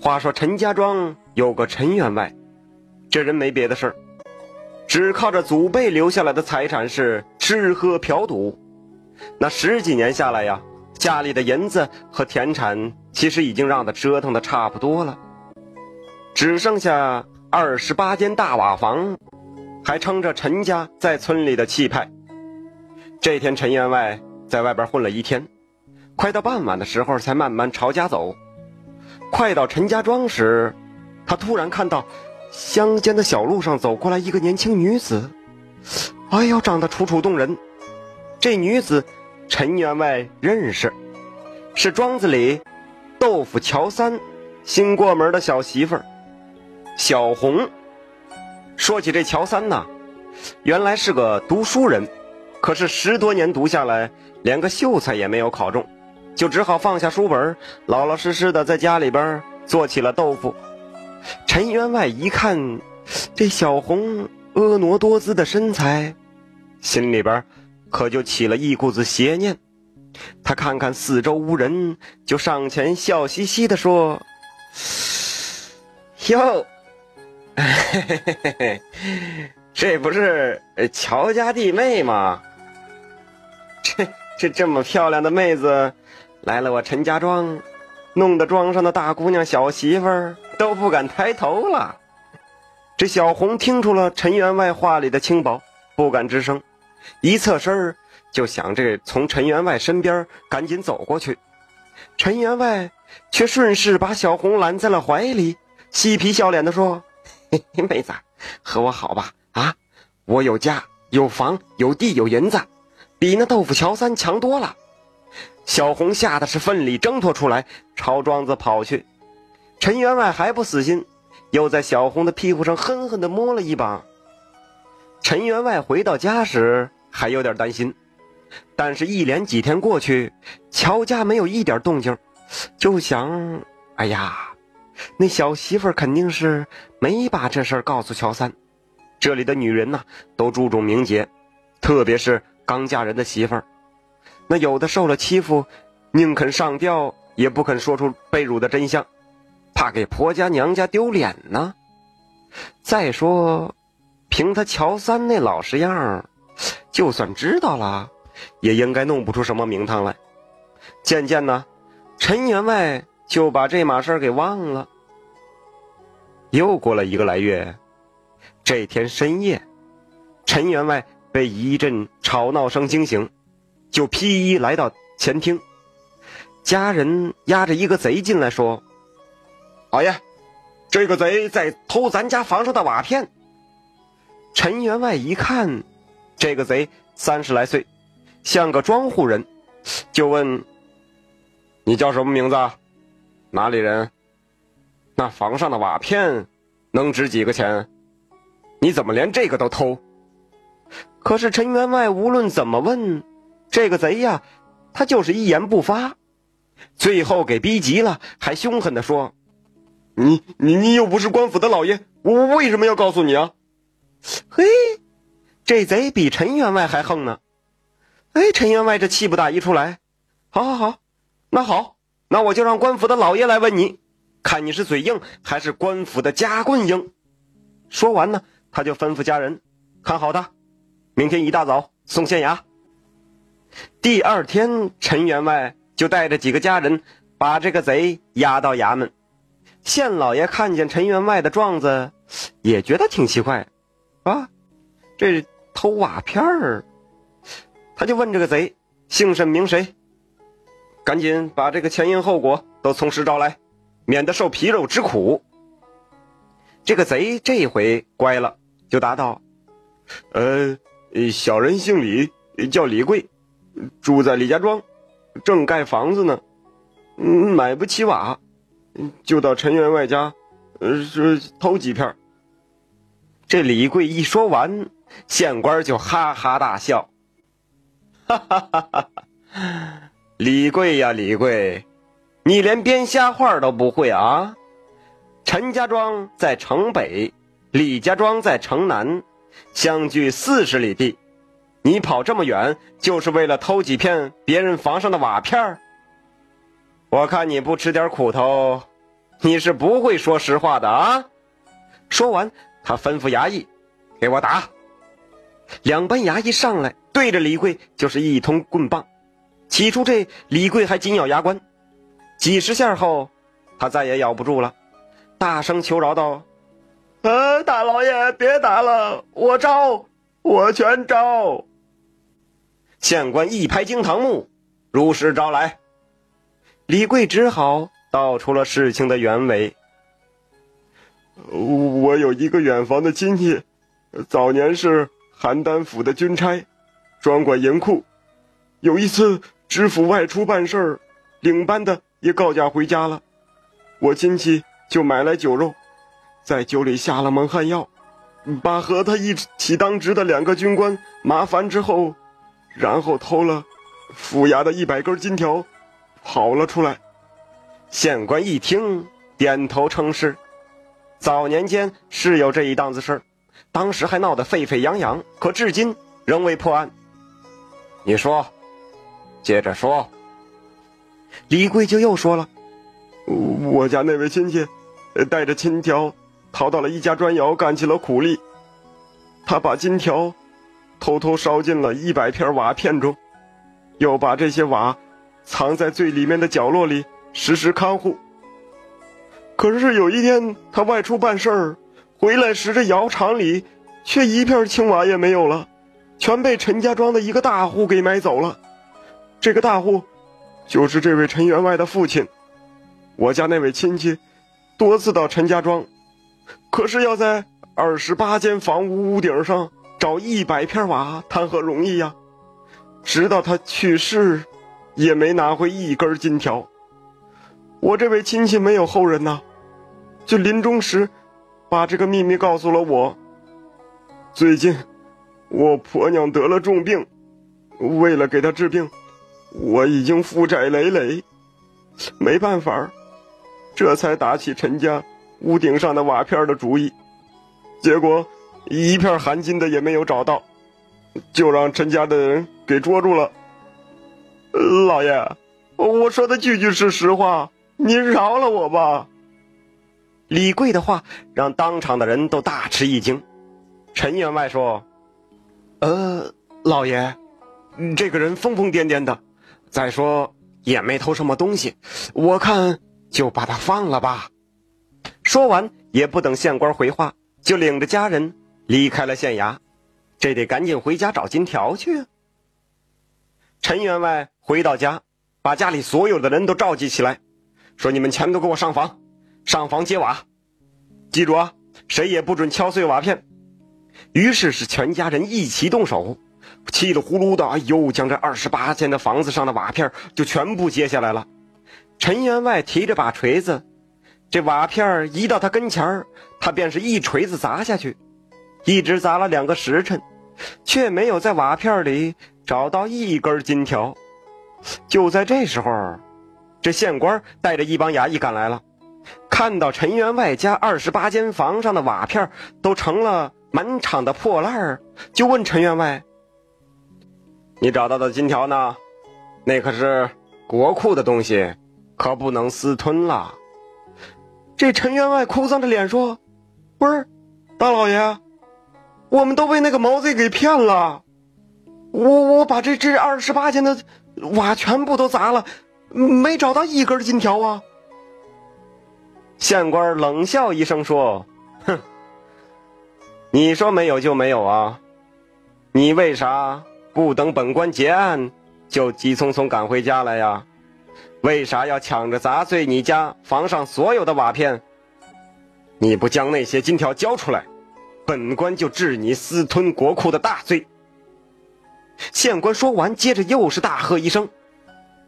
话说陈家庄有个陈员外，这人没别的事儿，只靠着祖辈留下来的财产是吃喝嫖赌。那十几年下来呀，家里的银子和田产其实已经让他折腾的差不多了，只剩下二十八间大瓦房，还撑着陈家在村里的气派。这天，陈员外在外边混了一天，快到傍晚的时候才慢慢朝家走。快到陈家庄时，他突然看到乡间的小路上走过来一个年轻女子，哎呦，长得楚楚动人。这女子，陈员外认识，是庄子里豆腐乔三新过门的小媳妇儿小红。说起这乔三呢，原来是个读书人，可是十多年读下来，连个秀才也没有考中。就只好放下书本，老老实实的在家里边做起了豆腐。陈员外一看这小红婀娜多姿的身材，心里边可就起了一股子邪念。他看看四周无人，就上前笑嘻嘻的说：“哟，嘿嘿嘿嘿，这不是乔家弟妹吗？这这这么漂亮的妹子。”来了，我陈家庄，弄得庄上的大姑娘、小媳妇儿都不敢抬头了。这小红听出了陈员外话里的轻薄，不敢吱声，一侧身就想这从陈员外身边赶紧走过去。陈员外却顺势把小红揽在了怀里，嬉皮笑脸的说：“嘿嘿，妹子，和我好吧？啊，我有家有房有地有银子，比那豆腐乔三强多了。”小红吓得是奋力挣脱出来，朝庄子跑去。陈员外还不死心，又在小红的屁股上狠狠地摸了一把。陈员外回到家时还有点担心，但是一连几天过去，乔家没有一点动静，就想：哎呀，那小媳妇肯定是没把这事告诉乔三。这里的女人呐，都注重名节，特别是刚嫁人的媳妇儿。那有的受了欺负，宁肯上吊也不肯说出被辱的真相，怕给婆家娘家丢脸呢。再说，凭他乔三那老实样就算知道了，也应该弄不出什么名堂来。渐渐呢，陈员外就把这码事给忘了。又过了一个来月，这天深夜，陈员外被一阵吵闹声惊醒。就披衣来到前厅，家人押着一个贼进来，说：“老爷，这个贼在偷咱家房上的瓦片。”陈员外一看，这个贼三十来岁，像个庄户人，就问：“你叫什么名字？哪里人？那房上的瓦片能值几个钱？你怎么连这个都偷？”可是陈员外无论怎么问。这个贼呀，他就是一言不发，最后给逼急了，还凶狠的说：“你你你又不是官府的老爷，我为什么要告诉你啊？”嘿，这贼比陈员外还横呢。哎，陈员外这气不打一处来，好好好，那好，那我就让官府的老爷来问你，看你是嘴硬还是官府的家棍硬。说完呢，他就吩咐家人看好他，明天一大早送县衙。第二天，陈员外就带着几个家人把这个贼押到衙门。县老爷看见陈员外的状子，也觉得挺奇怪，啊，这偷瓦片儿，他就问这个贼姓甚名谁，赶紧把这个前因后果都从实招来，免得受皮肉之苦。这个贼这回乖了，就答道：“呃，小人姓李，叫李贵。”住在李家庄，正盖房子呢，嗯，买不起瓦，就到陈员外家，呃，是偷几片。这李贵一说完，县官就哈哈大笑，哈哈哈哈！李贵呀，李贵，你连编瞎话都不会啊？陈家庄在城北，李家庄在城南，相距四十里地。你跑这么远，就是为了偷几片别人房上的瓦片儿？我看你不吃点苦头，你是不会说实话的啊！说完，他吩咐衙役：“给我打！”两班衙役上来，对着李贵就是一通棍棒。起初，这李贵还紧咬牙关，几十下后，他再也咬不住了，大声求饶道：“呃，大老爷别打了，我招，我全招。”县官一拍惊堂木，如实招来。李贵只好道出了事情的原委：“我有一个远房的亲戚，早年是邯郸府的军差，专管银库。有一次。”知府外出办事儿，领班的也告假回家了。我亲戚就买来酒肉，在酒里下了蒙汗药，把和他一起当值的两个军官麻烦之后，然后偷了府衙的一百根金条，跑了出来。县官一听，点头称是。早年间是有这一档子事儿，当时还闹得沸沸扬扬，可至今仍未破案。你说？接着说，李贵就又说了：“我家那位亲戚，带着金条逃到了一家砖窑，干起了苦力。他把金条偷偷烧进了一百片瓦片中，又把这些瓦藏在最里面的角落里，时时看护。可是有一天，他外出办事儿，回来时这窑厂里却一片青瓦也没有了，全被陈家庄的一个大户给买走了。”这个大户，就是这位陈员外的父亲。我家那位亲戚，多次到陈家庄，可是要在二十八间房屋屋顶上找一百片瓦，谈何容易呀！直到他去世，也没拿回一根金条。我这位亲戚没有后人呐，就临终时，把这个秘密告诉了我。最近，我婆娘得了重病，为了给她治病。我已经负债累累，没办法，这才打起陈家屋顶上的瓦片的主意。结果一片含金的也没有找到，就让陈家的人给捉住了。老爷，我说的句句是实话，您饶了我吧。李贵的话让当场的人都大吃一惊。陈员外说：“呃，老爷，这个人疯疯癫癫的。”再说也没偷什么东西，我看就把他放了吧。说完也不等县官回话，就领着家人离开了县衙。这得赶紧回家找金条去啊。陈员外回到家，把家里所有的人都召集起来，说：“你们全都给我上房，上房揭瓦。记住啊，谁也不准敲碎瓦片。”于是是全家人一起动手。稀里呼噜的，又将这二十八间的房子上的瓦片就全部揭下来了。陈员外提着把锤子，这瓦片移到他跟前他便是一锤子砸下去，一直砸了两个时辰，却没有在瓦片里找到一根金条。就在这时候，这县官带着一帮衙役赶来了，看到陈员外家二十八间房上的瓦片都成了满场的破烂就问陈员外。你找到的金条呢？那可是国库的东西，可不能私吞了。这陈员外哭丧着脸说：“不是，大老爷，我们都被那个毛贼给骗了。我我把这这二十八间的瓦全部都砸了，没找到一根金条啊。”县官冷笑一声说：“哼，你说没有就没有啊？你为啥？”不等本官结案，就急匆匆赶回家来呀？为啥要抢着砸碎你家房上所有的瓦片？你不将那些金条交出来，本官就治你私吞国库的大罪。县官说完，接着又是大喝一声：“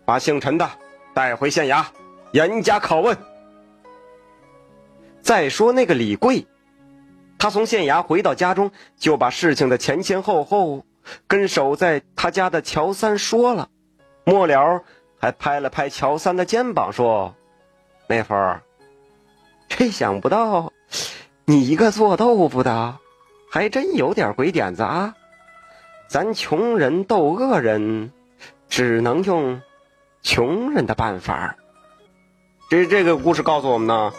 把姓陈的带回县衙，严加拷问。”再说那个李贵，他从县衙回到家中，就把事情的前前后后。跟守在他家的乔三说了，末了还拍了拍乔三的肩膀说：“妹夫，这想不到你一个做豆腐的，还真有点鬼点子啊！咱穷人斗恶人，只能用穷人的办法。”这这个故事告诉我们呢，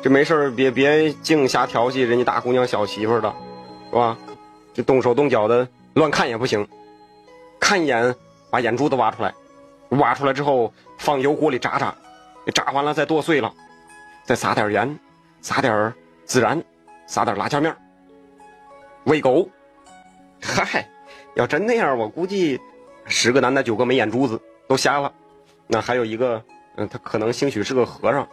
这没事别别净瞎调戏人家大姑娘小媳妇的，是吧？这动手动脚的乱看也不行，看一眼把眼珠子挖出来，挖出来之后放油锅里炸炸，炸完了再剁碎了，再撒点盐，撒点孜然，撒点辣椒面，喂狗。嗨，要真那样，我估计十个男的九个没眼珠子都瞎了。那还有一个，嗯，他可能兴许是个和尚。